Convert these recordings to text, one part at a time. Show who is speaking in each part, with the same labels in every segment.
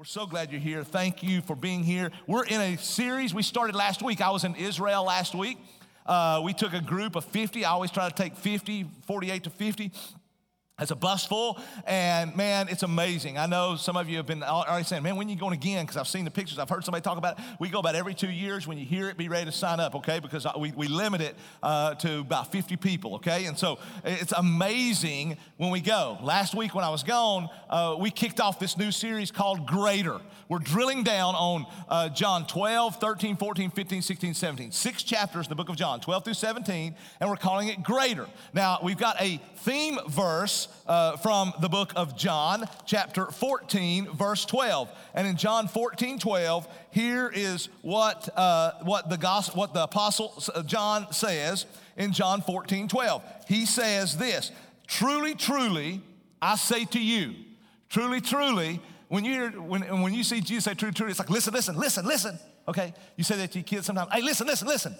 Speaker 1: We're so glad you're here. Thank you for being here. We're in a series we started last week. I was in Israel last week. Uh, we took a group of 50. I always try to take 50, 48 to 50 as a bus full, and man, it's amazing. I know some of you have been already saying, man, when are you going again? Because I've seen the pictures. I've heard somebody talk about it. We go about every two years. When you hear it, be ready to sign up, okay? Because we, we limit it uh, to about 50 people, okay? And so it's amazing when we go. Last week when I was gone, uh, we kicked off this new series called Greater. We're drilling down on uh, John 12, 13, 14, 15, 16, 17. Six chapters in the book of John, 12 through 17, and we're calling it Greater. Now, we've got a theme verse uh, from the book of John, chapter 14, verse 12. And in John 14, 12, here is what, uh, what, the gospel, what the apostle uh, John says in John 14, 12. He says this Truly, truly, I say to you, truly, truly, when you hear, when, when you see Jesus say truly, truly, it's like, listen, listen, listen, listen. Okay? You say that to your kids sometimes. Hey, listen, listen, listen.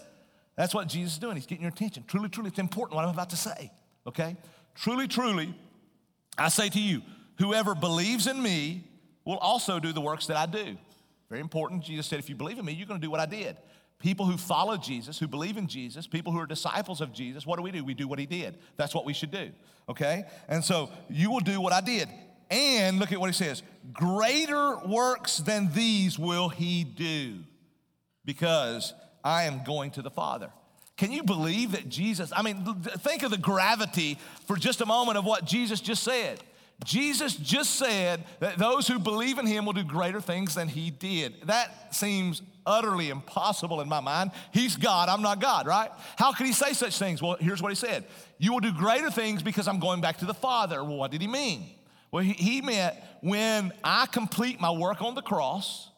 Speaker 1: That's what Jesus is doing. He's getting your attention. Truly, truly, it's important what I'm about to say. Okay? Truly, truly, I say to you, whoever believes in me will also do the works that I do. Very important. Jesus said, if you believe in me, you're going to do what I did. People who follow Jesus, who believe in Jesus, people who are disciples of Jesus, what do we do? We do what he did. That's what we should do. Okay? And so you will do what I did. And look at what he says greater works than these will he do because I am going to the Father. Can you believe that Jesus? I mean, think of the gravity for just a moment of what Jesus just said. Jesus just said that those who believe in him will do greater things than he did. That seems utterly impossible in my mind. He's God, I'm not God, right? How could he say such things? Well, here's what he said You will do greater things because I'm going back to the Father. Well, what did he mean? Well, he, he meant when I complete my work on the cross.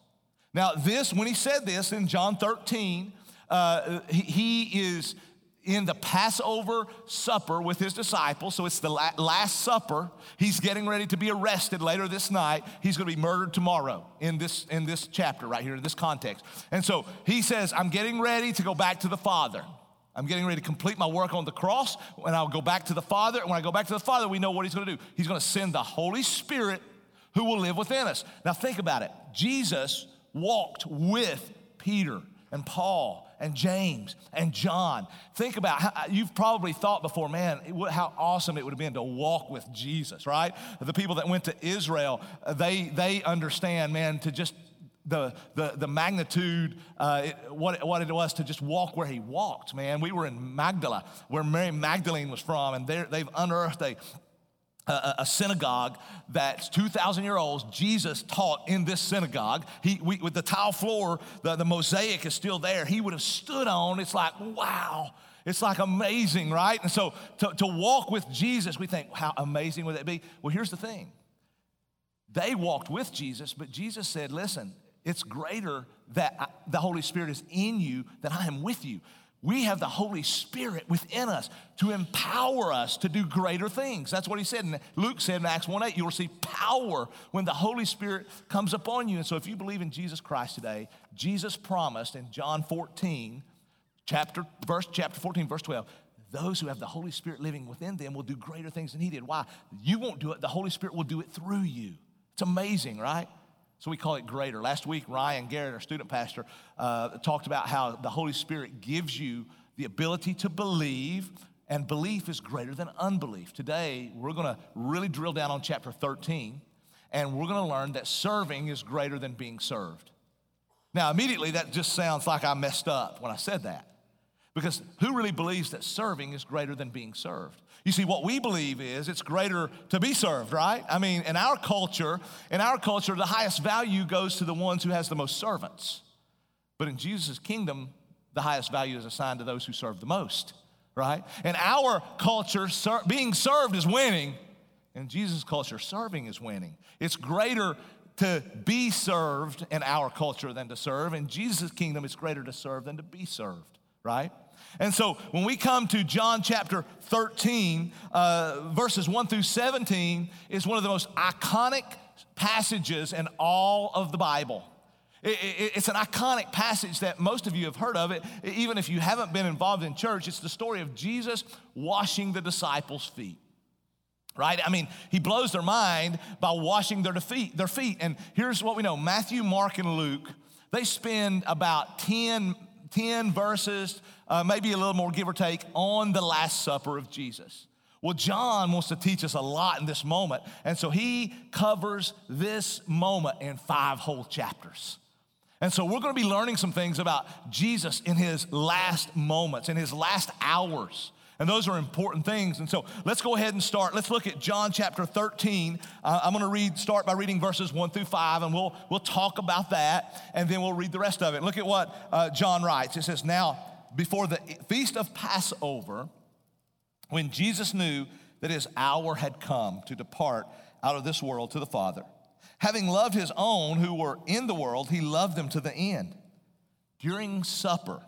Speaker 1: Now, this, when he said this in John 13, uh, he, is in the Passover supper with his disciples. So it's the last supper. He's getting ready to be arrested later this night. He's going to be murdered tomorrow in this, in this chapter right here, in this context. And so he says, I'm getting ready to go back to the Father. I'm getting ready to complete my work on the cross, and I'll go back to the Father. And when I go back to the Father, we know what He's going to do. He's going to send the Holy Spirit who will live within us. Now, think about it. Jesus walked with Peter and Paul and James and John. Think about how you've probably thought before, man, how awesome it would have been to walk with Jesus, right? The people that went to Israel, they, they understand, man, to just the, the, the magnitude, uh, it, what, what it was to just walk where he walked, man. We were in Magdala, where Mary Magdalene was from, and they've unearthed a, a, a, synagogue that's 2,000 year olds. Jesus taught in this synagogue. He, we, with the tile floor, the, the mosaic is still there. He would have stood on. It's like, wow. It's like amazing, right? And so to, to walk with Jesus, we think, how amazing would that be? Well, here's the thing. They walked with Jesus, but Jesus said, listen, it's greater that the Holy Spirit is in you than I am with you. We have the Holy Spirit within us to empower us to do greater things. That's what he said. And Luke said in Acts 1 8, you'll receive power when the Holy Spirit comes upon you. And so if you believe in Jesus Christ today, Jesus promised in John 14, chapter, verse, chapter 14, verse 12, those who have the Holy Spirit living within them will do greater things than he did. Why? You won't do it, the Holy Spirit will do it through you. It's amazing, right? So we call it greater. Last week, Ryan Garrett, our student pastor, uh, talked about how the Holy Spirit gives you the ability to believe, and belief is greater than unbelief. Today, we're going to really drill down on chapter 13, and we're going to learn that serving is greater than being served. Now, immediately, that just sounds like I messed up when I said that. Because who really believes that serving is greater than being served? You see, what we believe is it's greater to be served, right? I mean, in our culture, in our culture, the highest value goes to the ones who has the most servants. But in Jesus' kingdom, the highest value is assigned to those who serve the most, right? In our culture, ser- being served is winning. In Jesus' culture, serving is winning. It's greater to be served in our culture than to serve. In Jesus' kingdom, it's greater to serve than to be served, right? And so when we come to John chapter 13, uh, verses 1 through 17, is one of the most iconic passages in all of the Bible. It, it, it's an iconic passage that most of you have heard of it, even if you haven't been involved in church. It's the story of Jesus washing the disciples' feet. right? I mean, he blows their mind by washing their feet, their feet. And here's what we know Matthew, Mark, and Luke, they spend about 10, 10 verses, uh, maybe a little more, give or take, on the Last Supper of Jesus. Well, John wants to teach us a lot in this moment. And so he covers this moment in five whole chapters. And so we're going to be learning some things about Jesus in his last moments, in his last hours. And those are important things. And so let's go ahead and start. Let's look at John chapter 13. Uh, I'm going to read, start by reading verses 1 through 5, and we'll, we'll talk about that, and then we'll read the rest of it. Look at what uh, John writes. It says, Now, before the feast of Passover, when Jesus knew that his hour had come to depart out of this world to the Father, having loved his own who were in the world, he loved them to the end. During supper,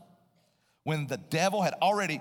Speaker 1: when the devil had already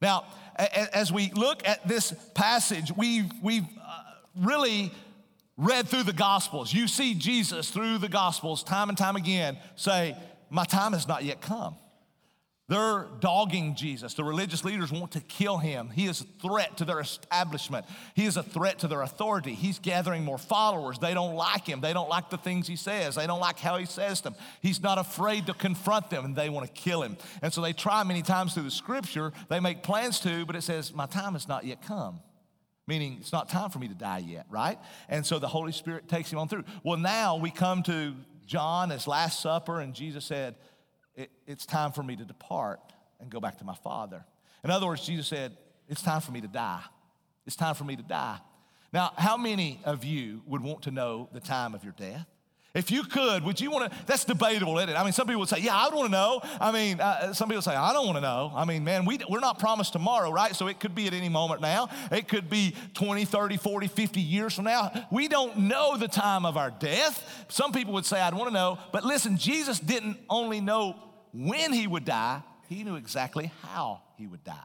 Speaker 1: Now, as we look at this passage, we've, we've uh, really read through the Gospels. You see Jesus through the Gospels time and time again say, My time has not yet come. They're dogging Jesus. The religious leaders want to kill him. He is a threat to their establishment. He is a threat to their authority. He's gathering more followers. They don't like him. They don't like the things he says. They don't like how he says them. He's not afraid to confront them and they want to kill him. And so they try many times through the scripture. They make plans to, but it says, My time has not yet come. Meaning it's not time for me to die yet, right? And so the Holy Spirit takes him on through. Well, now we come to John, his Last Supper, and Jesus said, it, it's time for me to depart and go back to my Father. In other words, Jesus said, It's time for me to die. It's time for me to die. Now, how many of you would want to know the time of your death? If you could, would you want to? That's debatable, isn't it? I mean, some people would say, Yeah, I would want to know. I mean, uh, some people say, I don't want to know. I mean, man, we, we're not promised tomorrow, right? So it could be at any moment now. It could be 20, 30, 40, 50 years from now. We don't know the time of our death. Some people would say, I'd want to know. But listen, Jesus didn't only know when he would die, he knew exactly how he would die.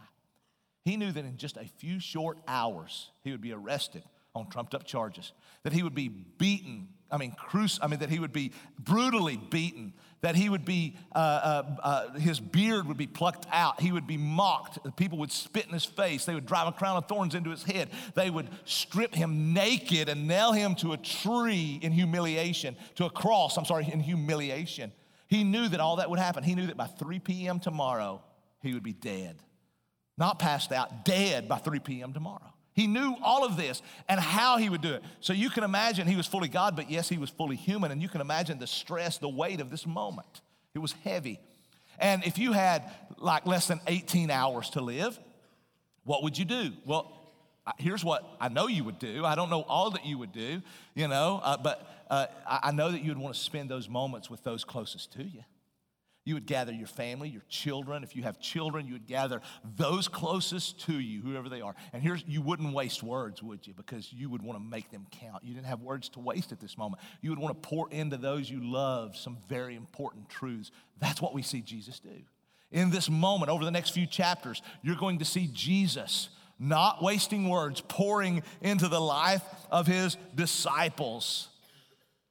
Speaker 1: He knew that in just a few short hours, he would be arrested on trumped up charges, that he would be beaten, I mean, cruci- I mean, that he would be brutally beaten, that he would be, uh, uh, uh, his beard would be plucked out, he would be mocked, people would spit in his face, they would drive a crown of thorns into his head, they would strip him naked and nail him to a tree in humiliation, to a cross, I'm sorry, in humiliation. He knew that all that would happen. He knew that by 3 p.m. tomorrow, he would be dead. Not passed out, dead by 3 p.m. tomorrow. He knew all of this and how he would do it. So you can imagine he was fully God, but yes, he was fully human. And you can imagine the stress, the weight of this moment. It was heavy. And if you had like less than 18 hours to live, what would you do? Well, here's what I know you would do. I don't know all that you would do, you know, uh, but uh, I know that you would want to spend those moments with those closest to you. You would gather your family, your children. If you have children, you would gather those closest to you, whoever they are. And here's, you wouldn't waste words, would you? Because you would want to make them count. You didn't have words to waste at this moment. You would want to pour into those you love some very important truths. That's what we see Jesus do. In this moment, over the next few chapters, you're going to see Jesus not wasting words, pouring into the life of his disciples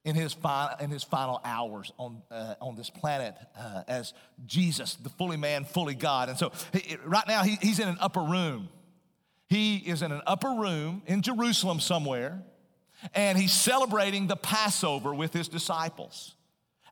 Speaker 1: in his, final, in his final hours on, uh, on this planet uh, as Jesus, the fully man, fully God. And so he, right now he, he's in an upper room. He is in an upper room in Jerusalem somewhere, and he's celebrating the Passover with his disciples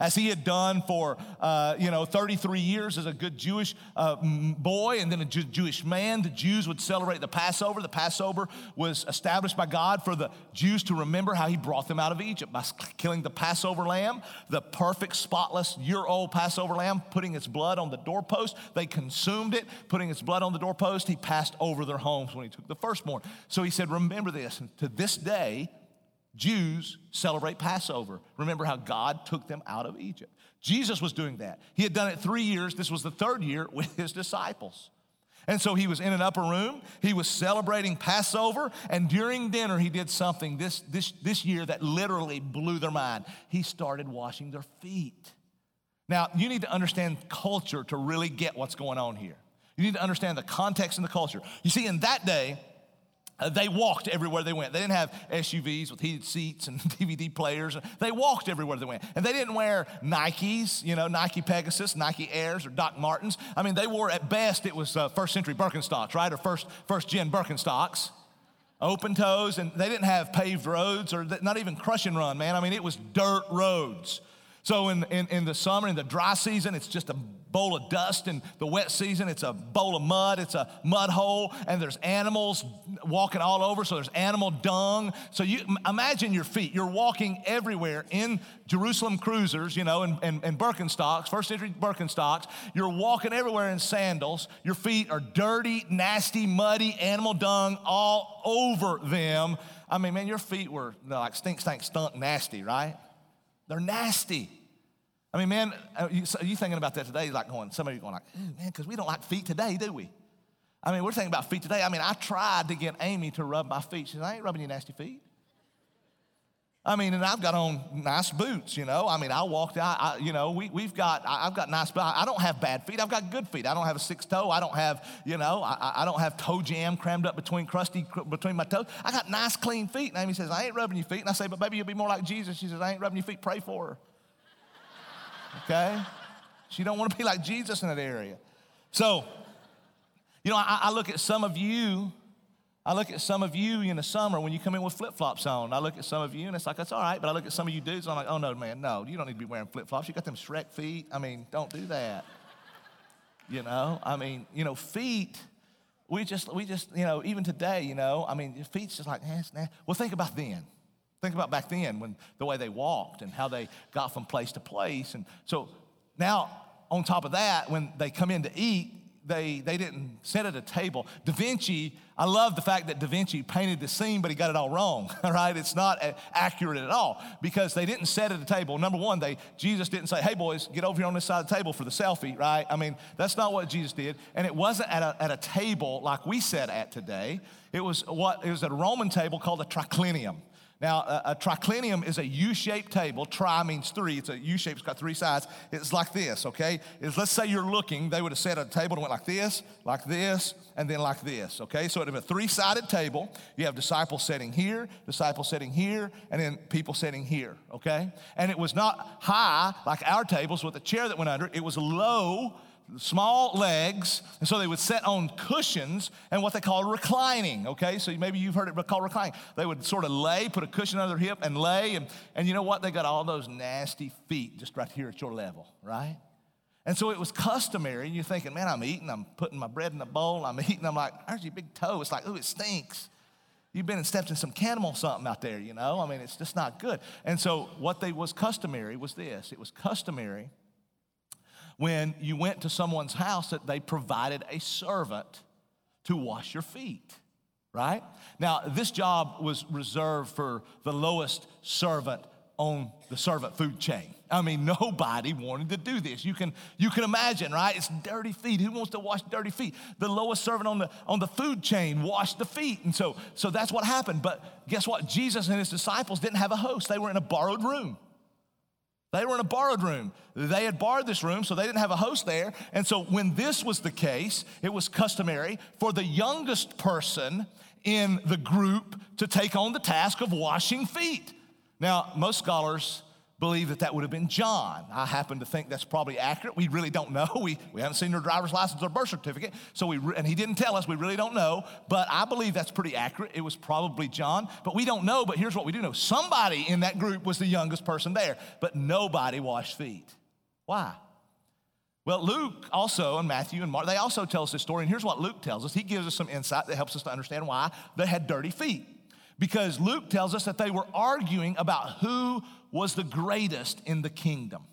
Speaker 1: as he had done for, uh, you know, 33 years as a good Jewish uh, boy and then a Jew- Jewish man. The Jews would celebrate the Passover. The Passover was established by God for the Jews to remember how he brought them out of Egypt by killing the Passover lamb, the perfect, spotless, year old Passover lamb, putting its blood on the doorpost. They consumed it, putting its blood on the doorpost. He passed over their homes when he took the firstborn. So he said, Remember this. And to this day, Jews celebrate Passover. Remember how God took them out of Egypt. Jesus was doing that. He had done it three years. This was the third year with his disciples. And so he was in an upper room. He was celebrating Passover. And during dinner, he did something this, this, this year that literally blew their mind. He started washing their feet. Now, you need to understand culture to really get what's going on here. You need to understand the context and the culture. You see, in that day, they walked everywhere they went. They didn't have SUVs with heated seats and DVD players. They walked everywhere they went. And they didn't wear Nikes, you know, Nike Pegasus, Nike Airs, or Doc Martens. I mean, they wore at best, it was uh, first century Birkenstocks, right? Or first, first gen Birkenstocks. Open toes, and they didn't have paved roads or not even crush and run, man. I mean, it was dirt roads. So in, in, in the summer, in the dry season, it's just a bowl of dust. In the wet season, it's a bowl of mud. It's a mud hole, and there's animals walking all over. So there's animal dung. So you imagine your feet. You're walking everywhere in Jerusalem cruisers, you know, and, and, and Birkenstocks, first century Birkenstocks. You're walking everywhere in sandals. Your feet are dirty, nasty, muddy, animal dung all over them. I mean, man, your feet were like stink, stink, stunk, nasty, right? They're nasty. I mean, man, uh, you, you thinking about that today? Like going, some of you going like, man, because we don't like feet today, do we? I mean, we're thinking about feet today. I mean, I tried to get Amy to rub my feet. She said, I ain't rubbing your nasty feet. I mean, and I've got on nice boots, you know. I mean, I walked out, I, you know, we, we've got, I, have got nice, I don't have bad feet. I've got good feet. I don't have a six toe. I don't have, you know, I, I don't have toe jam crammed up between crusty, between my toes. I got nice, clean feet. And Amy says, I ain't rubbing your feet. And I say, but baby, you'll be more like Jesus. She says, I ain't rubbing your feet. Pray for her. Okay? She don't want to be like Jesus in that area. So, you know, I, I look at some of you I look at some of you in the summer when you come in with flip flops on. I look at some of you and it's like, that's all right. But I look at some of you dudes and I'm like, oh no, man, no, you don't need to be wearing flip flops. You got them Shrek feet. I mean, don't do that. you know, I mean, you know, feet, we just, we just, you know, even today, you know, I mean, your feet's just like, eh, nah. well, think about then. Think about back then when the way they walked and how they got from place to place. And so now, on top of that, when they come in to eat, they, they didn't sit at a table. Da Vinci, I love the fact that Da Vinci painted the scene, but he got it all wrong, right? It's not accurate at all because they didn't sit at a table. Number one, they, Jesus didn't say, hey, boys, get over here on this side of the table for the selfie, right? I mean, that's not what Jesus did. And it wasn't at a, at a table like we sit at today. It was what, it was at a Roman table called a triclinium. Now, a, a triclinium is a U-shaped table. Tri means three. It's a U-shape. It's got three sides. It's like this, okay? Let's say you're looking. They would have set a table and went like this, like this, and then like this, okay? So it would have a three-sided table. You have disciples sitting here, disciples sitting here, and then people sitting here, okay? And it was not high like our tables with a chair that went under. It was low small legs, and so they would sit on cushions and what they call reclining, okay? So maybe you've heard it called reclining. They would sort of lay, put a cushion under their hip and lay, and, and you know what? They got all those nasty feet just right here at your level, right? And so it was customary, and you're thinking, man, I'm eating, I'm putting my bread in the bowl, I'm eating, I'm like, there's your big toe. It's like, ooh, it stinks. You've been and stepped in some cannibal something out there, you know? I mean, it's just not good. And so what they was customary was this. It was customary when you went to someone's house that they provided a servant to wash your feet, right? Now, this job was reserved for the lowest servant on the servant food chain. I mean, nobody wanted to do this. You can, you can imagine, right? It's dirty feet. Who wants to wash dirty feet? The lowest servant on the, on the food chain washed the feet. And so, so that's what happened. But guess what? Jesus and his disciples didn't have a host, they were in a borrowed room. They were in a borrowed room. They had borrowed this room, so they didn't have a host there. And so, when this was the case, it was customary for the youngest person in the group to take on the task of washing feet. Now, most scholars believe that that would have been John. I happen to think that's probably accurate. We really don't know. We, we haven't seen her driver's license or birth certificate, so we and he didn't tell us. We really don't know, but I believe that's pretty accurate. It was probably John, but we don't know. But here's what we do know: somebody in that group was the youngest person there, but nobody washed feet. Why? Well, Luke also, and Matthew and Mark, they also tell us this story. And here's what Luke tells us. He gives us some insight that helps us to understand why they had dirty feet. Because Luke tells us that they were arguing about who was the greatest in the kingdom.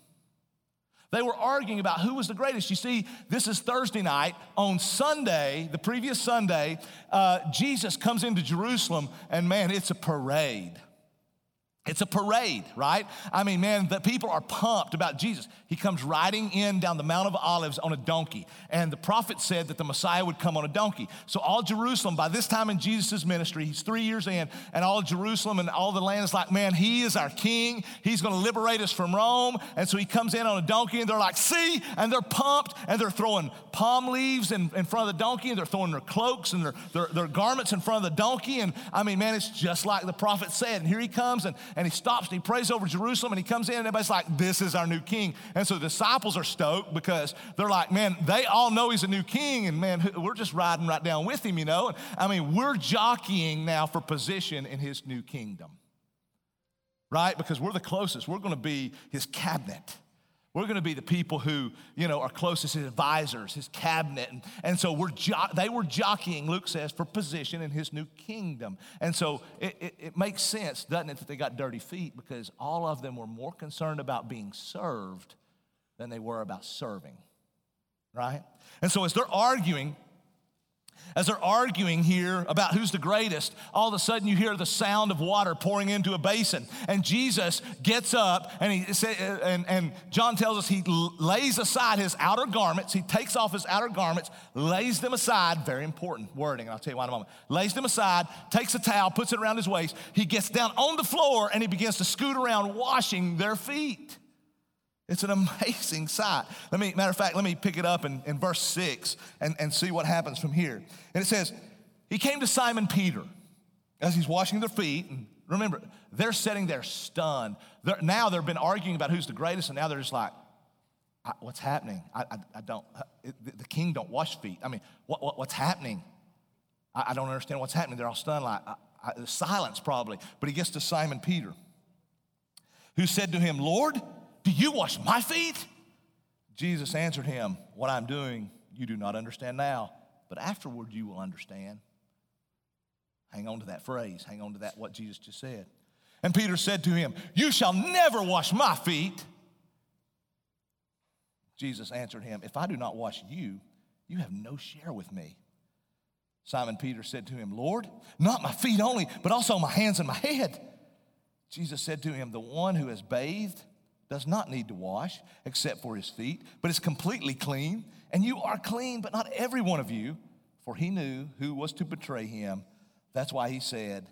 Speaker 1: They were arguing about who was the greatest. You see, this is Thursday night. On Sunday, the previous Sunday, uh, Jesus comes into Jerusalem, and man, it's a parade. It's a parade, right? I mean, man, the people are pumped about Jesus. He comes riding in down the Mount of Olives on a donkey. And the prophet said that the Messiah would come on a donkey. So, all Jerusalem, by this time in Jesus' ministry, he's three years in, and all Jerusalem and all the land is like, man, he is our king. He's going to liberate us from Rome. And so he comes in on a donkey, and they're like, see? And they're pumped, and they're throwing palm leaves in, in front of the donkey, and they're throwing their cloaks and their, their, their garments in front of the donkey. And I mean, man, it's just like the prophet said. And here he comes, and and he stops and he prays over Jerusalem and he comes in and everybody's like, this is our new king. And so the disciples are stoked because they're like, man, they all know he's a new king and man, we're just riding right down with him, you know? And, I mean, we're jockeying now for position in his new kingdom, right? Because we're the closest. We're going to be his cabinet. We're going to be the people who, you know, are closest, his advisors, his cabinet. And, and so we're jo- they were jockeying, Luke says, for position in his new kingdom. And so it, it, it makes sense, doesn't it, that they got dirty feet because all of them were more concerned about being served than they were about serving, right? And so as they're arguing, as they're arguing here about who's the greatest, all of a sudden you hear the sound of water pouring into a basin. And Jesus gets up and he and, and John tells us he lays aside his outer garments. He takes off his outer garments, lays them aside. Very important wording. I'll tell you why in a moment. Lays them aside, takes a towel, puts it around his waist. He gets down on the floor and he begins to scoot around washing their feet. It's an amazing sight. Let me, matter of fact, let me pick it up in, in verse six and, and see what happens from here. And it says, He came to Simon Peter as he's washing their feet. And remember, they're sitting there stunned. They're, now they've been arguing about who's the greatest, and now they're just like, What's happening? I, I, I don't, uh, it, the king don't wash feet. I mean, what, what what's happening? I, I, don't understand what's happening. They're all stunned, like silence probably. But he gets to Simon Peter, who said to him, Lord, do you wash my feet? Jesus answered him, What I'm doing, you do not understand now, but afterward you will understand. Hang on to that phrase, hang on to that, what Jesus just said. And Peter said to him, You shall never wash my feet. Jesus answered him, If I do not wash you, you have no share with me. Simon Peter said to him, Lord, not my feet only, but also my hands and my head. Jesus said to him, The one who has bathed does not need to wash except for his feet, but is completely clean. And you are clean, but not every one of you, for he knew who was to betray him. That's why he said,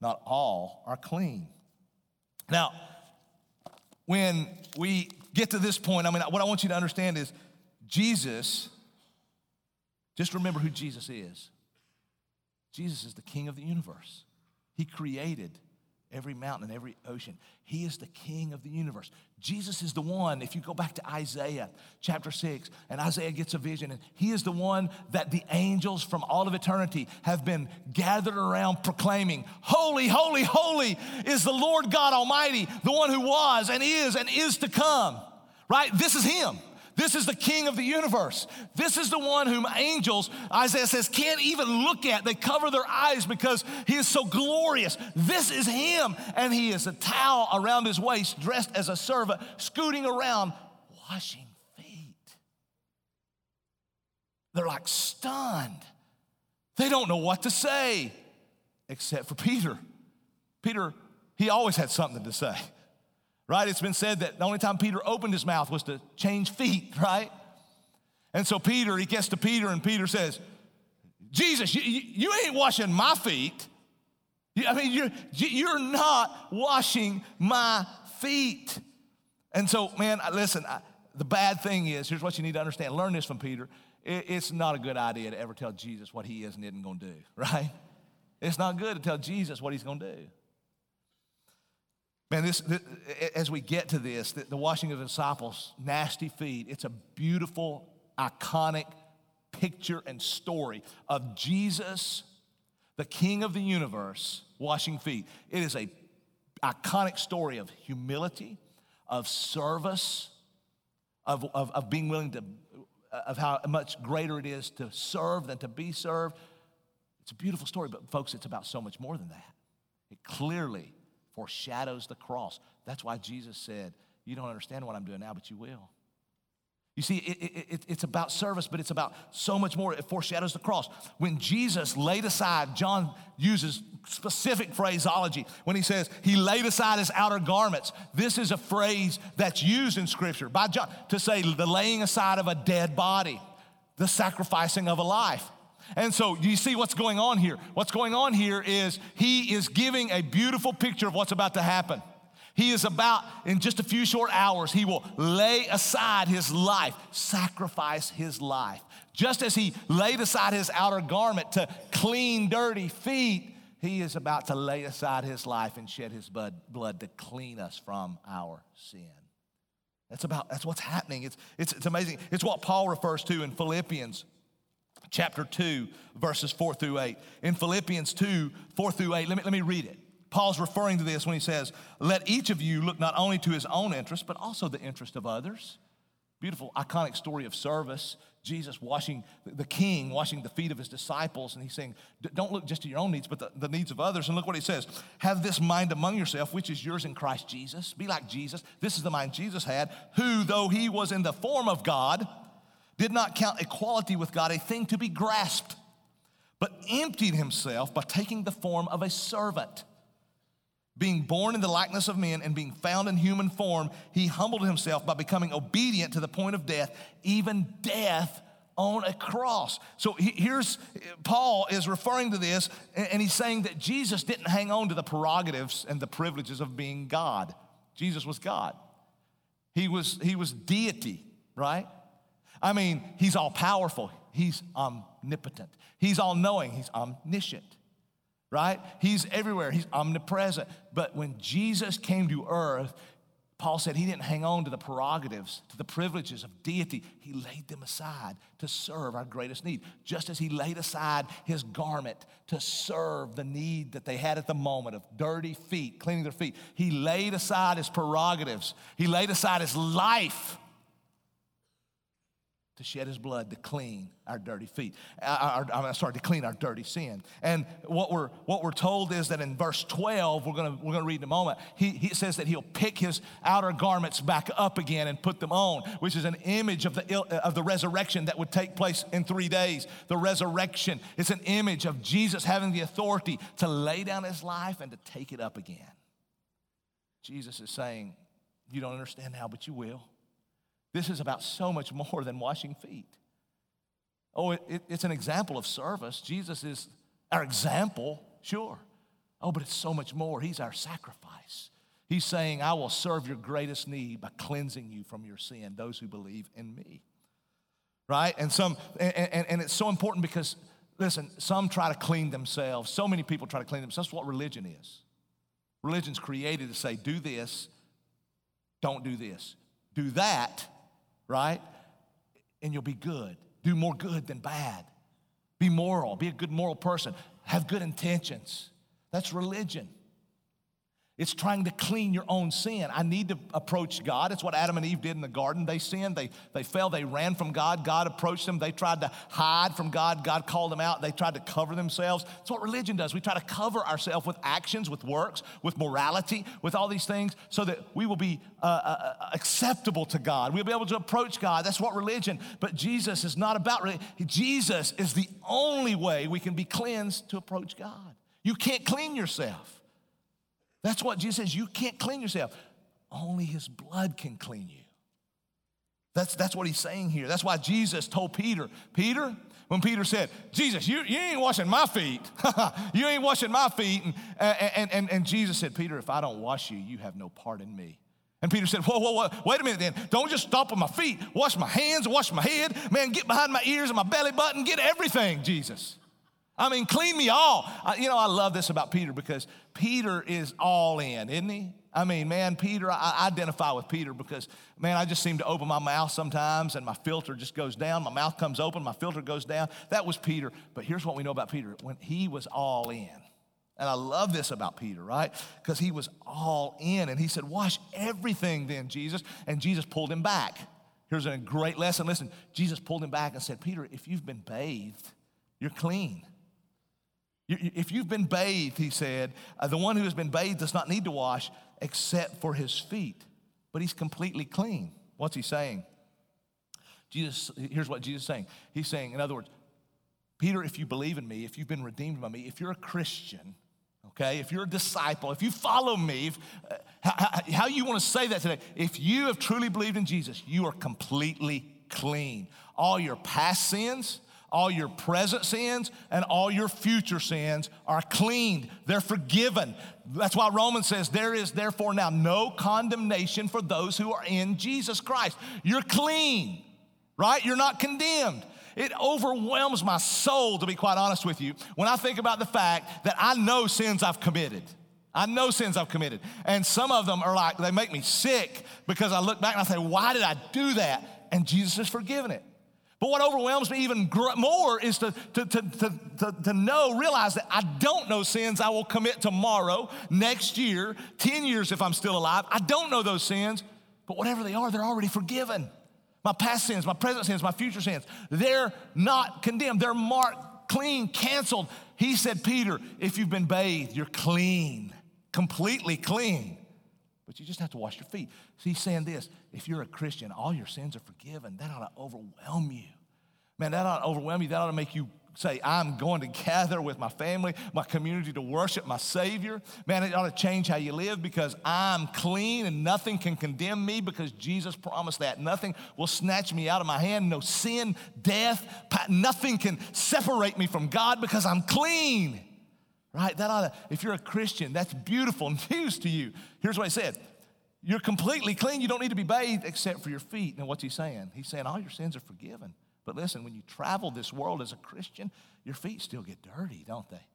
Speaker 1: Not all are clean. Now, when we get to this point, I mean, what I want you to understand is Jesus, just remember who Jesus is. Jesus is the king of the universe, he created every mountain and every ocean. He is the king of the universe. Jesus is the one, if you go back to Isaiah chapter 6, and Isaiah gets a vision, and he is the one that the angels from all of eternity have been gathered around proclaiming Holy, holy, holy is the Lord God Almighty, the one who was and is and is to come, right? This is him. This is the king of the universe. This is the one whom angels, Isaiah says, can't even look at. They cover their eyes because he is so glorious. This is him. And he is a towel around his waist, dressed as a servant, scooting around, washing feet. They're like stunned. They don't know what to say, except for Peter. Peter, he always had something to say right? It's been said that the only time Peter opened his mouth was to change feet, right? And so Peter, he gets to Peter, and Peter says, Jesus, you, you ain't washing my feet. I mean, you're, you're not washing my feet. And so, man, listen, the bad thing is here's what you need to understand learn this from Peter. It's not a good idea to ever tell Jesus what he is and isn't going to do, right? It's not good to tell Jesus what he's going to do. Man, this, this, as we get to this, the, the washing of the disciples' nasty feet, it's a beautiful, iconic picture and story of Jesus, the King of the universe, washing feet. It is a iconic story of humility, of service, of, of, of being willing to, of how much greater it is to serve than to be served. It's a beautiful story, but folks, it's about so much more than that. It clearly foreshadows the cross. That's why Jesus said, You don't understand what I'm doing now, but you will. You see, it, it, it, it's about service, but it's about so much more. It foreshadows the cross. When Jesus laid aside, John uses specific phraseology when he says he laid aside his outer garments. This is a phrase that's used in Scripture by John to say the laying aside of a dead body, the sacrificing of a life. And so you see what's going on here. What's going on here is he is giving a beautiful picture of what's about to happen. He is about, in just a few short hours, he will lay aside his life, sacrifice his life. Just as he laid aside his outer garment to clean dirty feet, he is about to lay aside his life and shed his blood, to clean us from our sin. That's about that's what's happening. It's, it's, it's amazing. It's what Paul refers to in Philippians chapter 2, verses 4 through 8. In Philippians 2, 4 through 8, let me, let me read it. Paul's referring to this when he says, Let each of you look not only to his own interest, but also the interest of others. Beautiful, iconic story of service. Jesus washing, the king washing the feet of his disciples, and he's saying, Don't look just to your own needs, but the, the needs of others. And look what he says Have this mind among yourself, which is yours in Christ Jesus. Be like Jesus. This is the mind Jesus had, who, though he was in the form of God, did not count equality with God a thing to be grasped, but emptied himself by taking the form of a servant being born in the likeness of men and being found in human form, he humbled himself by becoming obedient to the point of death, even death on a cross. So here's Paul is referring to this, and he's saying that Jesus didn't hang on to the prerogatives and the privileges of being God. Jesus was God. He was, he was deity, right? I mean, he's all powerful, he's omnipotent, he's all knowing, he's omniscient right? He's everywhere, he's omnipresent. But when Jesus came to earth, Paul said he didn't hang on to the prerogatives, to the privileges of deity. He laid them aside to serve our greatest need. Just as he laid aside his garment to serve the need that they had at the moment of dirty feet, cleaning their feet, he laid aside his prerogatives. He laid aside his life to shed his blood to clean our dirty feet. Our, I'm sorry, to clean our dirty sin. And what we're, what we're told is that in verse 12, we're gonna, we're gonna read in a moment, he, he says that he'll pick his outer garments back up again and put them on, which is an image of the, of the resurrection that would take place in three days. The resurrection is an image of Jesus having the authority to lay down his life and to take it up again. Jesus is saying, You don't understand now, but you will. This is about so much more than washing feet. Oh, it, it, it's an example of service. Jesus is our example, sure. Oh, but it's so much more. He's our sacrifice. He's saying, I will serve your greatest need by cleansing you from your sin, those who believe in me. Right? And some and, and, and it's so important because listen, some try to clean themselves. So many people try to clean themselves. That's what religion is. Religion's created to say, do this, don't do this. Do that, right? And you'll be good. Do more good than bad. Be moral. Be a good moral person. Have good intentions. That's religion. It's trying to clean your own sin. I need to approach God. It's what Adam and Eve did in the garden. They sinned, they, they fell, they ran from God. God approached them. They tried to hide from God. God called them out. They tried to cover themselves. That's what religion does. We try to cover ourselves with actions, with works, with morality, with all these things so that we will be uh, uh, uh acceptable to God. We'll be able to approach God. That's what religion. But Jesus is not about religion. Jesus is the only way we can be cleansed to approach God. You can't clean yourself. That's what Jesus says. You can't clean yourself. Only his blood can clean you. That's, that's what he's saying here. That's why Jesus told Peter, Peter, when Peter said, Jesus, you, you ain't washing my feet. you ain't washing my feet. And, and, and, and Jesus said, Peter, if I don't wash you, you have no part in me. And Peter said, Whoa, whoa, whoa, wait a minute then. Don't just stop with my feet. Wash my hands, wash my head. Man, get behind my ears and my belly button. Get everything, Jesus. I mean, clean me all. I, you know, I love this about Peter because Peter is all in, isn't he? I mean, man, Peter, I identify with Peter because, man, I just seem to open my mouth sometimes and my filter just goes down. My mouth comes open, my filter goes down. That was Peter. But here's what we know about Peter when he was all in. And I love this about Peter, right? Because he was all in and he said, Wash everything then, Jesus. And Jesus pulled him back. Here's a great lesson. Listen, Jesus pulled him back and said, Peter, if you've been bathed, you're clean. If you've been bathed, he said, uh, the one who has been bathed does not need to wash except for his feet, but he's completely clean. What's he saying? Jesus, here's what Jesus is saying. He's saying, in other words, Peter, if you believe in me, if you've been redeemed by me, if you're a Christian, okay, if you're a disciple, if you follow me, if, uh, how, how you want to say that today, if you have truly believed in Jesus, you are completely clean. All your past sins, all your present sins and all your future sins are cleaned. They're forgiven. That's why Romans says, There is therefore now no condemnation for those who are in Jesus Christ. You're clean, right? You're not condemned. It overwhelms my soul, to be quite honest with you, when I think about the fact that I know sins I've committed. I know sins I've committed. And some of them are like, they make me sick because I look back and I say, why did I do that? And Jesus has forgiven it. But what overwhelms me even more is to, to, to, to, to, know, realize that I don't know sins I will commit tomorrow, next year, 10 years if I'm still alive. I don't know those sins, but whatever they are, they're already forgiven. My past sins, my present sins, my future sins, they're not condemned. They're marked clean, canceled. He said, Peter, if you've been bathed, you're clean, completely clean. But you just have to wash your feet. So he's saying this if you're a Christian, all your sins are forgiven. That ought to overwhelm you. Man, that ought to overwhelm you. That ought to make you say, I'm going to gather with my family, my community to worship my Savior. Man, it ought to change how you live because I'm clean and nothing can condemn me because Jesus promised that. Nothing will snatch me out of my hand. No sin, death, nothing can separate me from God because I'm clean. Right? That ought to, if you're a Christian, that's beautiful news to you. Here's what he said You're completely clean. You don't need to be bathed except for your feet. And what's he saying? He's saying all your sins are forgiven. But listen, when you travel this world as a Christian, your feet still get dirty, don't they?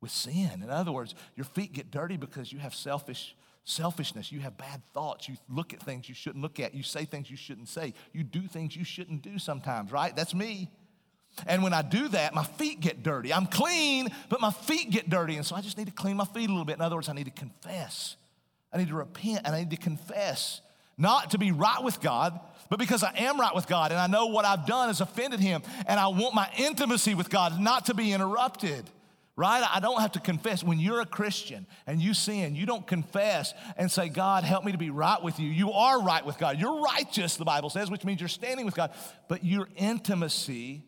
Speaker 1: With sin. In other words, your feet get dirty because you have selfish selfishness. You have bad thoughts. You look at things you shouldn't look at. You say things you shouldn't say. You do things you shouldn't do sometimes, right? That's me. And when I do that, my feet get dirty. I'm clean, but my feet get dirty. And so I just need to clean my feet a little bit. In other words, I need to confess. I need to repent and I need to confess. Not to be right with God, but because I am right with God and I know what I've done has offended Him and I want my intimacy with God not to be interrupted. Right? I don't have to confess. When you're a Christian and you sin, you don't confess and say, God, help me to be right with you. You are right with God. You're righteous, the Bible says, which means you're standing with God. But your intimacy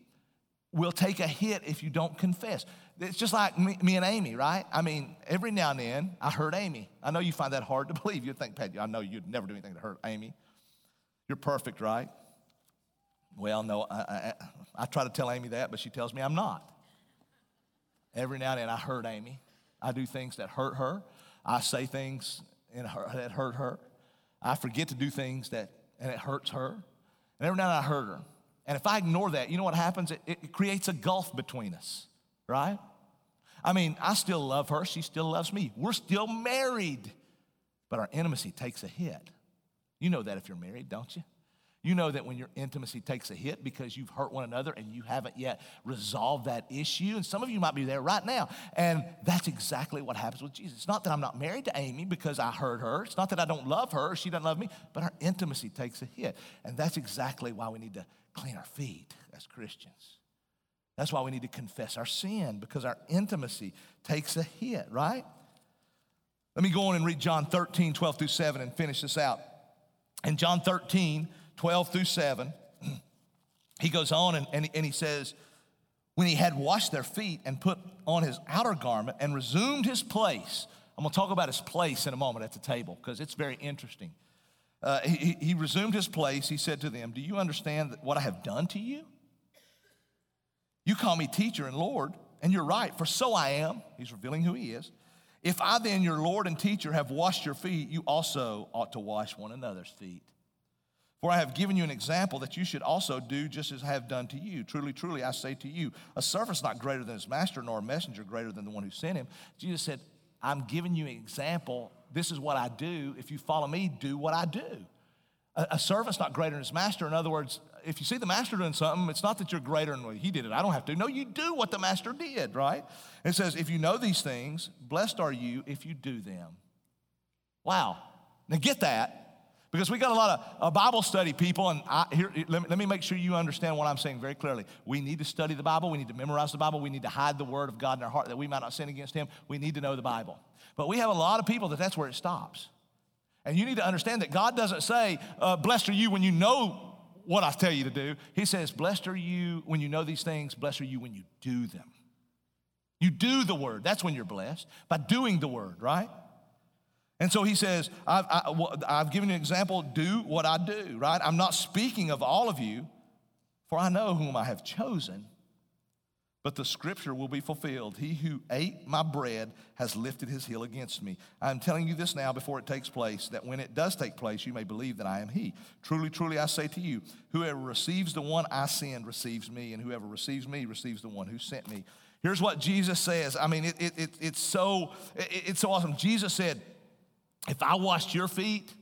Speaker 1: will take a hit if you don't confess. It's just like me, me, and Amy, right? I mean, every now and then I hurt Amy. I know you find that hard to believe. You'd think, Pat, I know you'd never do anything to hurt Amy. You're perfect, right? Well, no, I, I, I try to tell Amy that, but she tells me I'm not. Every now and then I hurt Amy. I do things that hurt her. I say things in her, that hurt her. I forget to do things that, and it hurts her. And every now and then I hurt her. And if I ignore that, you know what happens? It, it creates a gulf between us, right? I mean, I still love her. She still loves me. We're still married. But our intimacy takes a hit. You know that if you're married, don't you? You know that when your intimacy takes a hit because you've hurt one another and you haven't yet resolved that issue. And some of you might be there right now. And that's exactly what happens with Jesus. It's not that I'm not married to Amy because I hurt her. It's not that I don't love her she doesn't love me, but our intimacy takes a hit. And that's exactly why we need to clean our feet as Christians. That's why we need to confess our sin because our intimacy takes a hit, right? Let me go on and read John 13, 12 through 7 and finish this out. In John 13, 12 through 7, he goes on and, and, and he says, When he had washed their feet and put on his outer garment and resumed his place, I'm gonna talk about his place in a moment at the table because it's very interesting. Uh, he, he resumed his place. He said to them, Do you understand what I have done to you? You call me teacher and Lord, and you're right, for so I am. He's revealing who he is. If I then, your Lord and teacher, have washed your feet, you also ought to wash one another's feet. For I have given you an example that you should also do just as I have done to you. Truly, truly, I say to you, a servant's not greater than his master, nor a messenger greater than the one who sent him. Jesus said, I'm giving you an example. This is what I do. If you follow me, do what I do. A, a servant's not greater than his master. In other words, if you see the master doing something, it's not that you're greater than he did it. I don't have to. No, you do what the master did, right? It says, if you know these things, blessed are you if you do them. Wow. Now get that. Because we got a lot of uh, Bible study people, and I, here, let me, let me make sure you understand what I'm saying very clearly. We need to study the Bible. We need to memorize the Bible. We need to hide the Word of God in our heart that we might not sin against Him. We need to know the Bible. But we have a lot of people that that's where it stops. And you need to understand that God doesn't say, uh, blessed are you when you know what I tell you to do. He says, Blessed are you when you know these things, blessed are you when you do them. You do the word. That's when you're blessed, by doing the word, right? And so he says, I've, I, have given you an example, do what I do, right? I'm not speaking of all of you, for I know whom I have chosen but the scripture will be fulfilled. He who ate my bread has lifted his heel against me. I am telling you this now before it takes place, that when it does take place, you may believe that I am he. Truly, truly, I say to you, whoever receives the one I send receives me, and whoever receives me receives the one who sent me. Here's what Jesus says. I mean, it, it, it it's, so, it, it's so awesome. Jesus said, If I washed your feet,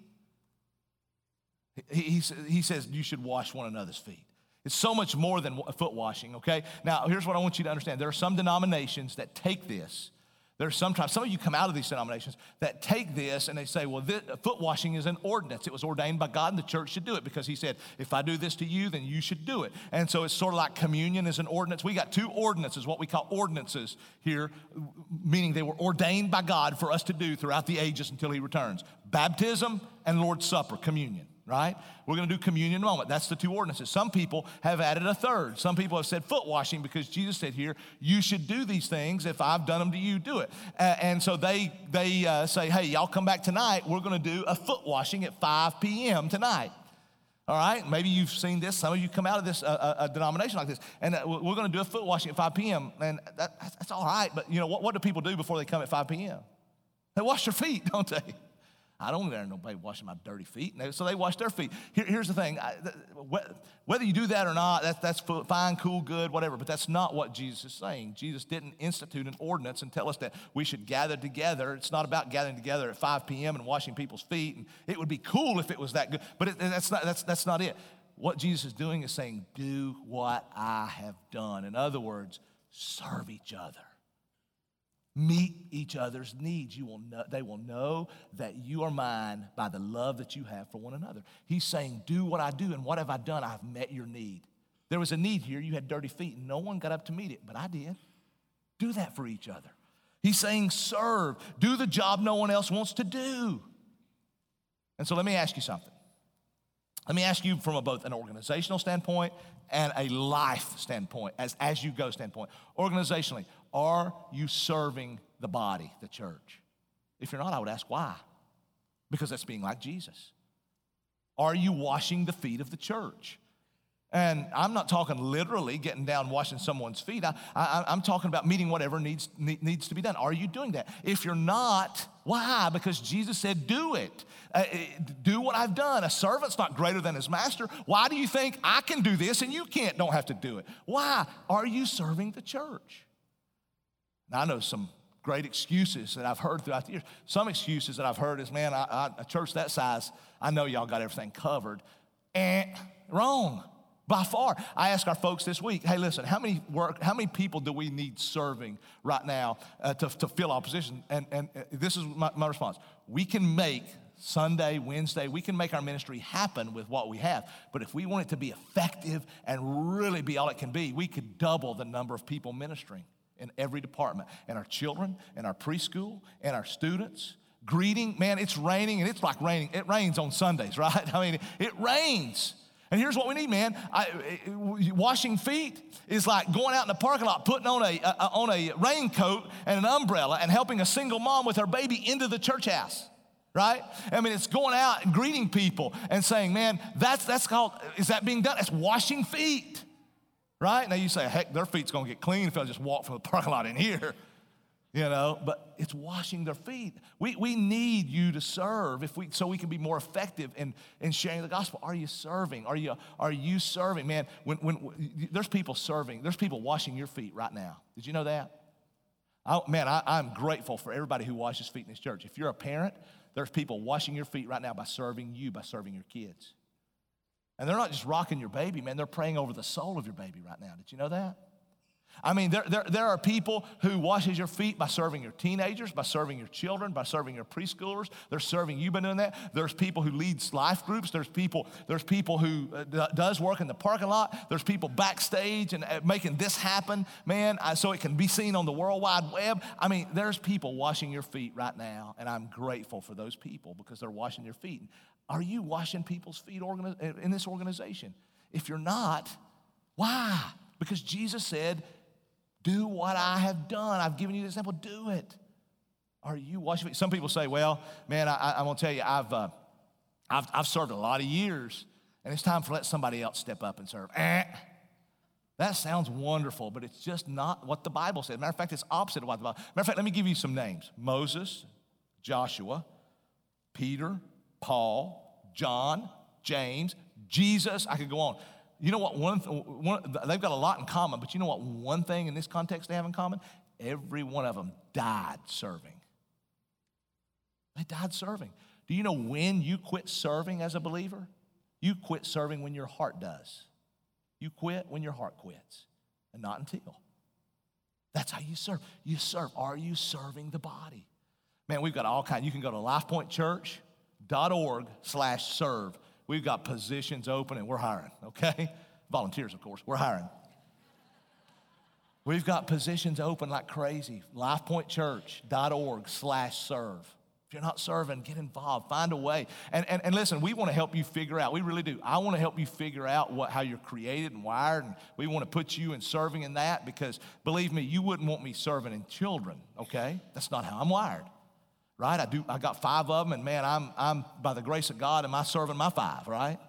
Speaker 1: he, he, he says, you should wash one another's feet. It's so much more than foot washing, okay? Now, here's what I want you to understand. There are some denominations that take this. There are sometimes, some of you come out of these denominations that take this and they say, well, this, foot washing is an ordinance. It was ordained by God and the church should do it because he said, if I do this to you, then you should do it. And so it's sort of like communion is an ordinance. We got two ordinances, what we call ordinances here, meaning they were ordained by God for us to do throughout the ages until he returns baptism and Lord's Supper, communion right? We're going to do communion in a moment. That's the two ordinances. Some people have added a third. Some people have said foot washing because Jesus said here, you should do these things. If I've done them to you, do it. and so they, they uh, say, hey, y'all come back tonight. We're going to do a foot washing at 5 p.m. tonight. All right, maybe you've seen this. Some of you come out of this uh, a denomination like this, and uh, we're going to do a foot washing at 5 p.m. And that, that's all right, but you know what, what do people do before they come at 5 p.m.? They wash their feet, don't they? I don't want nobody washing my dirty feet. So they wash their feet. Here, here's the thing whether you do that or not, that, that's fine, cool, good, whatever, but that's not what Jesus is saying. Jesus didn't institute an ordinance and tell us that we should gather together. It's not about gathering together at 5 p.m. and washing people's feet. And it would be cool if it was that good, but it, that's, not, that's, that's not it. What Jesus is doing is saying, Do what I have done. In other words, serve each other meet each other's needs. You will know, they will know that you are mine by the love that you have for one another. He's saying, Do what I do, and what have I done? I've met your need. There was a need here. You had dirty feet, and no one got up to meet it, but I did. Do that for each other. He's saying, Serve, do the job no one else wants to do. And so let me ask you something. Let me ask you from a, both an organizational standpoint and a life standpoint, as, as you go standpoint. Organizationally, are you serving the body, the church? If you're not, I would ask why. Because that's being like Jesus. Are you washing the feet of the church? And I'm not talking literally getting down washing someone's feet. I, am talking about meeting whatever needs, needs to be done. Are you doing that? If you're not, why? Because Jesus said, do it. Uh, uh, do what I've done. A servant's not greater than his master. Why do you think I can do this and you can't, don't have to do it? Why? Are you serving the church? Now, I know some great excuses that I've heard throughout the years. Some excuses that I've heard is, man, I, I, a church that size, I know y'all got everything covered. And wrong. By far, I ask our folks this week, hey, listen, how many work, how many people do we need serving right now uh, to, to fill our position? And, and uh, this is my, my response. We can make Sunday, Wednesday, we can make our ministry happen with what we have. But if we want it to be effective and really be all it can be, we could double the number of people ministering in every department. And our children, and our preschool, and our students. Greeting, man, it's raining, and it's like raining. It rains on Sundays, right? I mean, it rains. And here's what we need, man. I, eh, washing feet is like going out in the parking lot, putting on a, a, on a raincoat and an umbrella, and helping a single mom with her baby into the church house. Right? I mean, it's going out and greeting people and saying, man, that's, that's called, is that being done? It's washing feet. Right? Now you say, heck, their feet's gonna get clean if I just walk from the parking lot in here. You know, but it's washing their feet. We, we need you to serve if we so we can be more effective in, in sharing the gospel. Are you serving? Are you are you serving? Man, when, when, when there's people serving, there's people washing your feet right now. Did you know that? I, man, I, I'm grateful for everybody who washes feet in this church. If you're a parent, there's people washing your feet right now by serving you, by serving your kids. And they're not just rocking your baby, man, they're praying over the soul of your baby right now. Did you know that? I mean, there, there, there are people who washes your feet by serving your teenagers, by serving your children, by serving your preschoolers. They're serving you by doing that. There's people who leads life groups. There's people, there's people who uh, does work in the parking lot. There's people backstage and uh, making this happen, man, I, so it can be seen on the World Wide Web. I mean, there's people washing your feet right now, and I'm grateful for those people because they're washing your feet. Are you washing people's feet in this organization? If you're not, why? Because Jesus said, Do what I have done. I've given you the example, do it. Are you washing feet? Some people say, Well, man, I, am going to tell you, I've, uh, I've, I've served a lot of years, and it's time for let somebody else step up and serve. Eh. That sounds wonderful, but it's just not what the Bible says. Matter of fact, it's opposite of what the Bible. Matter of fact, let me give you some names: Moses, Joshua, Peter, Paul, John, James, Jesus. I could go on. You know what? One, one, they've got a lot in common, but you know what? One thing in this context they have in common: every one of them died serving. They died serving. Do you know when you quit serving as a believer? You quit serving when your heart does. You quit when your heart quits, and not until. That's how you serve. You serve. Are you serving the body? Man, we've got all kinds. You can go to lifepointchurch.org slash serve. We've got positions open and we're hiring, okay? Volunteers, of course. We're hiring. We've got positions open like crazy. Lifepointchurch.org slash serve. If you're not serving, get involved, find a way. And, and, and listen, we want to help you figure out, we really do. I want to help you figure out what, how you're created and wired, and we want to put you in serving in that because believe me, you wouldn't want me serving in children, okay? That's not how I'm wired, right? I do, I got five of them, and man, I'm, I'm by the grace of God, am I serving my five, right?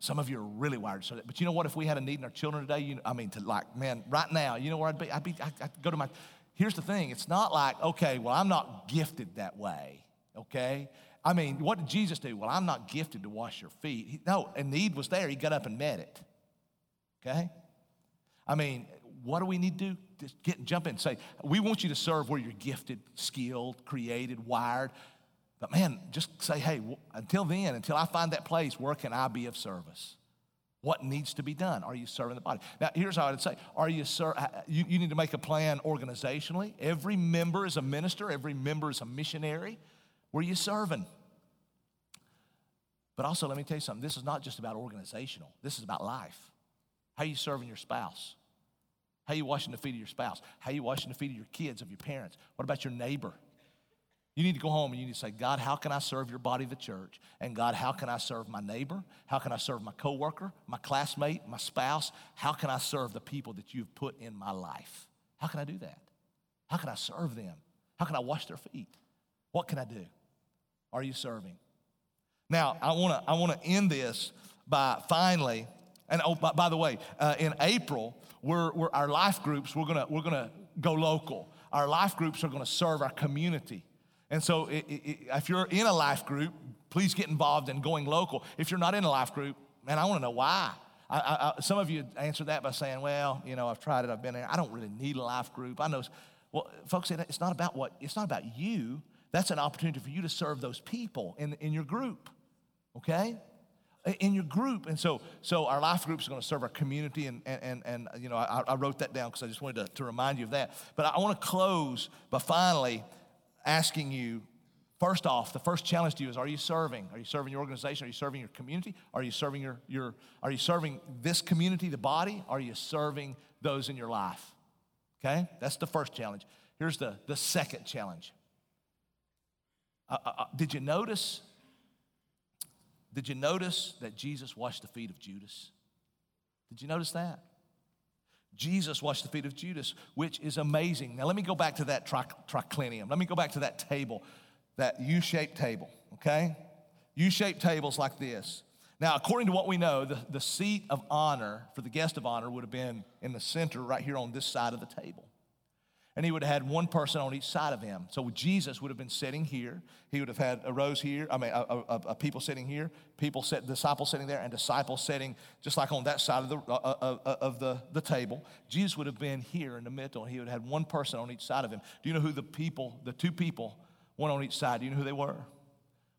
Speaker 1: Some of you are really wired so but you know what? If we had a need in our children today, you, I mean, to like, man, right now, you know where I'd be? I'd be, I'd go to my, here's the thing it's not like, okay, well, I'm not gifted that way, okay? I mean, what did Jesus do? Well, I'm not gifted to wash your feet. He, no, a need was there. He got up and met it, okay? I mean, what do we need to do? Just get jump in and say, we want you to serve where you're gifted, skilled, created, wired. But man, just say, hey, until then, until I find that place, where can I be of service? What needs to be done? Are you serving the body? Now, here's how I'd say: Are you, sir? Uh, uh, you, you need to make a plan organizationally. Every member is a minister. Every member is a missionary. Where are you serving? But also, let me tell you something. This is not just about organizational. This is about life. How are you serving your spouse? How are you washing the feet of your spouse? How are you washing the feet of your kids, of your parents? What about your neighbor? You need to go home and you need to say, God, how can I serve your body, the church? And God, how can I serve my neighbor? How can I serve my coworker, my classmate, my spouse? How can I serve the people that you've put in my life? How can I do that? How can I serve them? How can I wash their feet? What can I do? Are you serving? Now, I want to I want to end this by finally, and oh, by, by the way, uh, in April, we're, we're our life groups. We're gonna we're gonna go local. Our life groups are gonna serve our community. And so, it, it, if you're in a life group, please get involved in going local. If you're not in a life group, man, I want to know why. I, I, some of you answer that by saying, well, you know, I've tried it, I've been there. I don't really need a life group. I know, well, folks, it's not about what, it's not about you. That's an opportunity for you to serve those people in, in your group, okay? In your group. And so, so our life groups are going to serve our community. And, and, and, and you know, I, I wrote that down because I just wanted to, to remind you of that. But I want to close by finally asking you first off, the first challenge to you is are you serving? Are you serving your organization? Are you serving your community? Are you serving your, your are you serving this community, the body? Are you serving those in your life? Okay? That's the first challenge. Here's the, the second challenge. Uh, uh, uh did you notice? Did you notice that Jesus washed the feet of Judas? Did you notice that? Jesus washed the feet of Judas, which is amazing. Now, let me go back to that triclinium. Let me go back to that table, that U shaped table, okay? U shaped tables like this. Now, according to what we know, the, the seat of honor for the guest of honor would have been in the center right here on this side of the table and he would have had one person on each side of him. So Jesus would have been sitting here. He would have had a rows here. I mean, a, a, a people sitting here, people sit, disciples sitting there, and disciples sitting just like on that side of the uh, uh, uh, of the, the table. Jesus would have been here in the middle, and he would have had one person on each side of him. Do you know who the people, the two people, one on each side? Do you know who they were?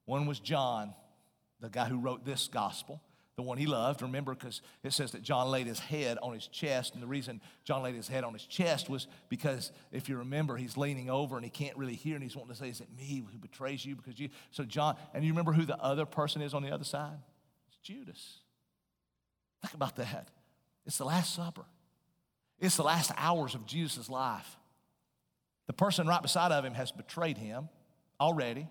Speaker 1: One was John, the guy who wrote this gospel the one he loved. Remember, because it says that John laid his head on his chest. And the reason John laid his head on his chest was because, if you remember, he's leaning over and he can't really hear. And he's wanting to say, Is it me who betrays you? Because you. So, John, and you remember who the other person is on the other side? It's Judas. Think about that. It's the Last Supper, it's the last hours of Jesus' life. The person right beside of him has betrayed him already,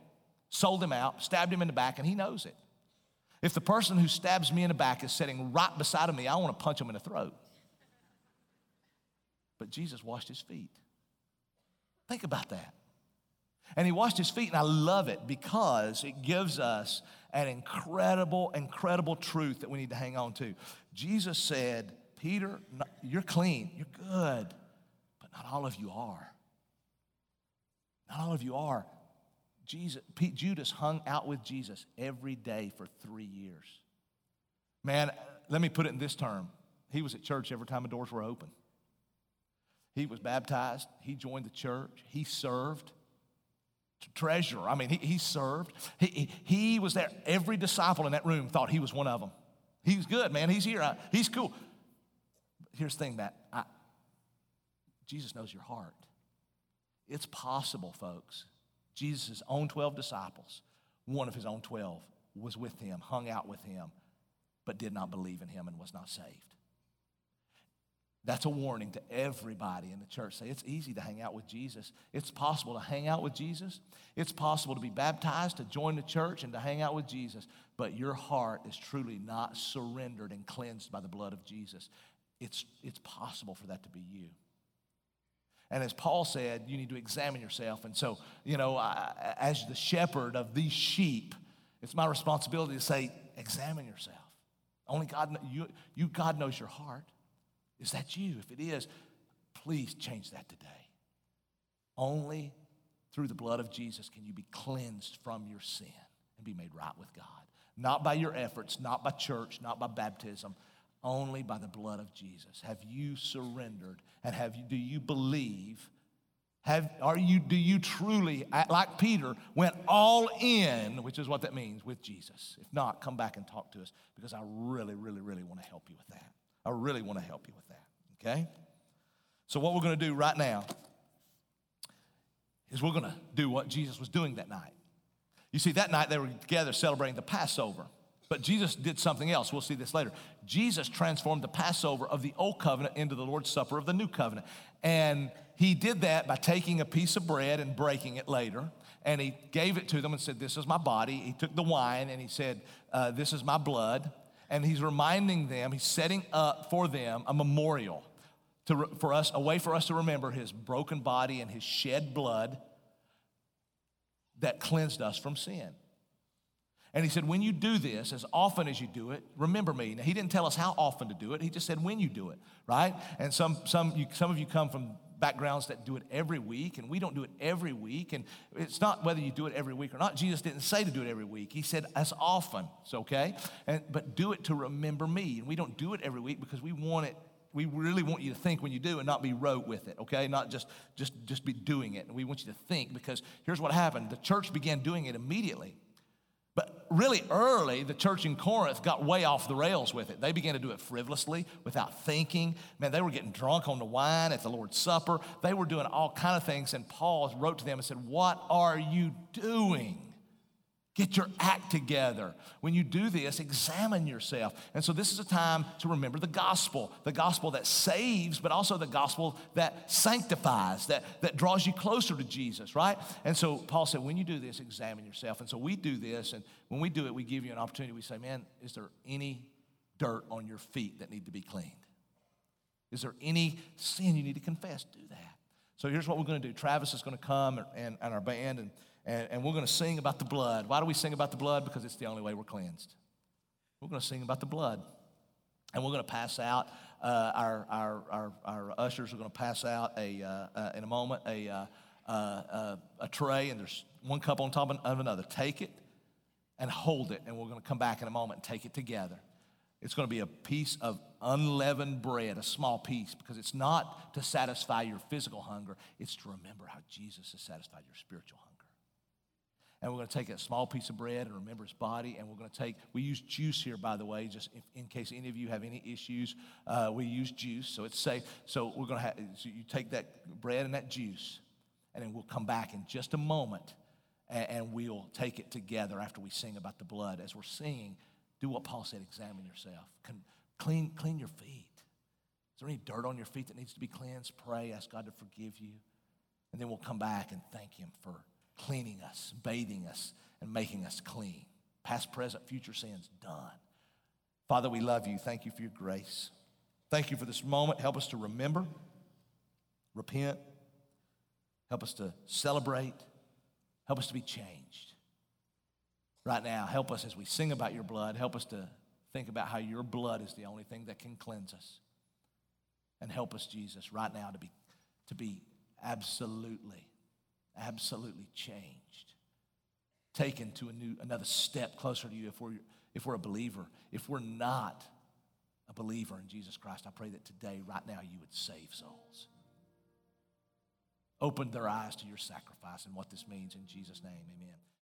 Speaker 1: sold him out, stabbed him in the back, and he knows it. If the person who stabs me in the back is sitting right beside of me, I want to punch him in the throat. But Jesus washed his feet. Think about that. And he washed his feet, and I love it because it gives us an incredible, incredible truth that we need to hang on to. Jesus said, Peter, you're clean, you're good, but not all of you are. Not all of you are. Jesus, Judas hung out with Jesus every day for three years. Man, let me put it in this term. He was at church every time the doors were open. He was baptized. He joined the church. He served. Treasure. I mean, he, he served. He, he, he, was there. Every disciple in that room thought he was one of them. He's good, man. He's here. he's cool. Here's the thing, Matt. I, Jesus knows your heart. It's possible, folks. Jesus' own 12 disciples, one of his own 12, was with him, hung out with him, but did not believe in him and was not saved. That's a warning to everybody in the church. Say, it's easy to hang out with Jesus. It's possible to hang out with Jesus. It's possible to be baptized, to join the church, and to hang out with Jesus. But your heart is truly not surrendered and cleansed by the blood of Jesus. It's, it's possible for that to be you. And as Paul said, you need to examine yourself. And so, you know, I, as the shepherd of these sheep, it's my responsibility to say, examine yourself. Only God, you, you, God knows your heart. Is that you? If it is, please change that today. Only through the blood of Jesus can you be cleansed from your sin and be made right with God. Not by your efforts, not by church, not by baptism, only by the blood of Jesus. Have you surrendered and have you, do you believe? Have, are you, do you truly, like Peter, went all in, which is what that means, with Jesus? If not, come back and talk to us because I really, really, really want to help you with that. I really want to help you with that, okay? So, what we're going to do right now is we're going to do what Jesus was doing that night. You see, that night they were together celebrating the Passover. But Jesus did something else. We'll see this later. Jesus transformed the Passover of the old covenant into the Lord's Supper of the new covenant. And he did that by taking a piece of bread and breaking it later. And he gave it to them and said, This is my body. He took the wine and he said, uh, This is my blood and he's reminding them, he's setting up for them a memorial to, for us, a way for us to remember his broken body and his shed blood that cleansed us from sin. And he said, when you do this, as often as you do it, remember me. Now, he didn't tell us how often to do it. He just said when you do it, right? And some, some, you, some of you come from backgrounds that do it every week, and we don't do it every week. And it's not whether you do it every week or not. Jesus didn't say to do it every week. He said as often. It's okay. And, but do it to remember me. And we don't do it every week because we want it we really want you to think when you do and not be rote with it okay not just just just be doing it and we want you to think because here's what happened the church began doing it immediately but really early, the church in Corinth got way off the rails with it. They began to do it frivolously, without thinking. Man, they were getting drunk on the wine at the Lord's Supper. They were doing all kind of things. And Paul wrote to them and said, What are you doing? Get your act together. When you do this, examine yourself. And so, this is a time to remember the gospel the gospel that saves, but also the gospel that sanctifies, that, that draws you closer to Jesus, right? And so, Paul said, when you do this, examine yourself. And so, we do this, and when we do it, we give you an opportunity. We say, man, is there any dirt on your feet that need to be cleaned? Is there any sin you need to confess? Do that. So, here's what we're going to do Travis is going to come and, and our band, and and, and we're going to sing about the blood. Why do we sing about the blood? Because it's the only way we're cleansed. We're going to sing about the blood. And we're going to pass out, uh, our, our, our, our, ushers are going to pass out a, uh, uh, in a moment a, uh, uh, uh, a tray, and there's one cup on top of another. Take it and hold it, and we're going to come back in a moment and take it together. It's going to be a piece of unleavened bread, a small piece, because it's not to satisfy your physical hunger, it's to remember how Jesus has satisfied your spiritual hunger and we're going to take a small piece of bread and remember his body and we're going to take we use juice here by the way just if, in case any of you have any issues. Uh, we use juice so it's safe. So we're going to have so you take that bread and that juice and then we'll come back in just a moment and, and we'll take it together after we sing about the blood as we're singing. Do what paul said examine yourself. Con, clean clean your feet. Is there any dirt on your feet that needs to be cleansed? Pray ask god to forgive you. And then we'll come back and thank him for cleaning us, bathing us, and making us clean. past, present, future sins done. Father, we love you. Thank you for your grace. Thank you for this moment. Help us to remember, repent, help us to celebrate, help us to be changed. Right now, help us as we sing about your blood, help us to think about how your blood is the only thing that can cleanse us. And help us, Jesus, right now to be, to be absolutely, absolutely changed. Taken to a new, another step closer to you if we're, if we're a believer. If we're not a believer in Jesus Christ, I pray that today, right now, you would save souls. Open their eyes to your sacrifice and what this means in Jesus' name. Amen.